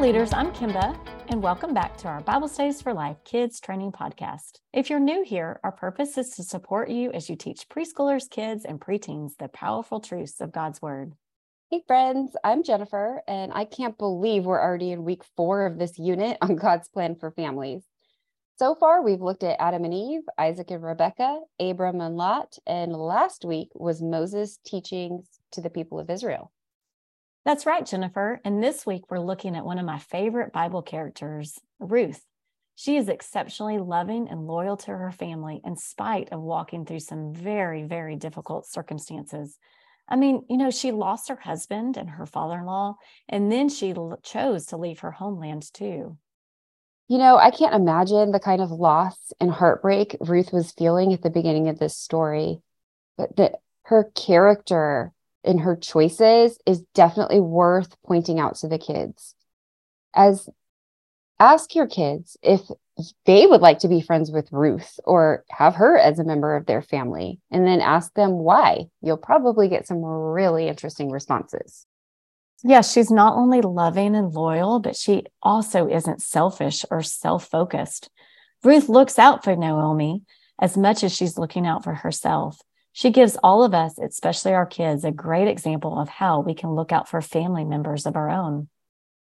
Leaders. I'm Kimba, and welcome back to our Bible Studies for Life Kids Training Podcast. If you're new here, our purpose is to support you as you teach preschoolers, kids, and preteens the powerful truths of God's Word. Hey, friends, I'm Jennifer, and I can't believe we're already in week four of this unit on God's plan for families. So far, we've looked at Adam and Eve, Isaac and Rebecca, Abram and Lot, and last week was Moses' teachings to the people of Israel. That's right, Jennifer. And this week we're looking at one of my favorite Bible characters, Ruth. She is exceptionally loving and loyal to her family in spite of walking through some very, very difficult circumstances. I mean, you know, she lost her husband and her father in law, and then she chose to leave her homeland too. You know, I can't imagine the kind of loss and heartbreak Ruth was feeling at the beginning of this story, but that her character in her choices is definitely worth pointing out to the kids. As ask your kids if they would like to be friends with Ruth or have her as a member of their family, and then ask them why. You'll probably get some really interesting responses. Yeah, she's not only loving and loyal, but she also isn't selfish or self focused. Ruth looks out for Naomi as much as she's looking out for herself. She gives all of us, especially our kids, a great example of how we can look out for family members of our own.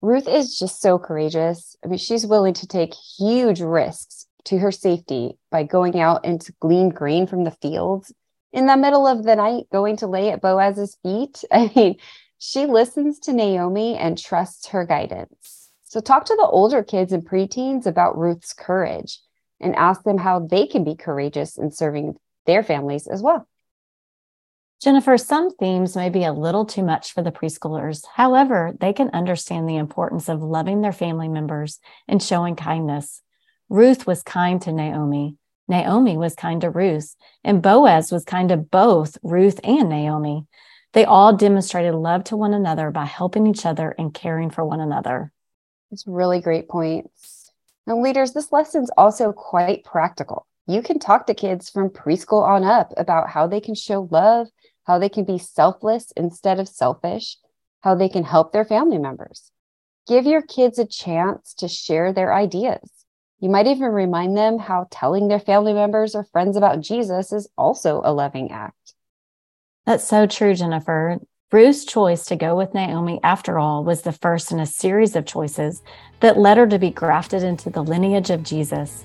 Ruth is just so courageous. I mean, she's willing to take huge risks to her safety by going out and to glean grain from the fields in the middle of the night, going to lay at Boaz's feet. I mean, she listens to Naomi and trusts her guidance. So, talk to the older kids and preteens about Ruth's courage and ask them how they can be courageous in serving their families as well. Jennifer, some themes may be a little too much for the preschoolers. However, they can understand the importance of loving their family members and showing kindness. Ruth was kind to Naomi. Naomi was kind to Ruth, and Boaz was kind to both Ruth and Naomi. They all demonstrated love to one another by helping each other and caring for one another. It's really great points. Now, leaders, this lesson's also quite practical. You can talk to kids from preschool on up about how they can show love how they can be selfless instead of selfish, how they can help their family members. Give your kids a chance to share their ideas. You might even remind them how telling their family members or friends about Jesus is also a loving act. That's so true, Jennifer. Ruth's choice to go with Naomi, after all, was the first in a series of choices that led her to be grafted into the lineage of Jesus.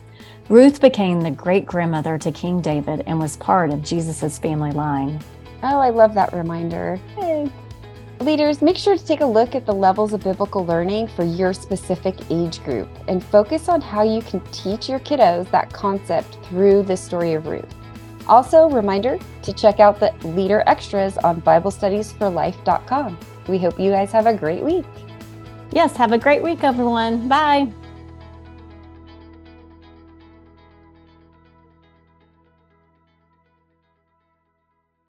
Ruth became the great grandmother to King David and was part of Jesus' family line. Oh, I love that reminder. Hey. Leaders, make sure to take a look at the levels of biblical learning for your specific age group and focus on how you can teach your kiddos that concept through the story of Ruth. Also, reminder to check out the leader extras on BibleStudiesForLife.com. We hope you guys have a great week. Yes, have a great week, everyone. Bye.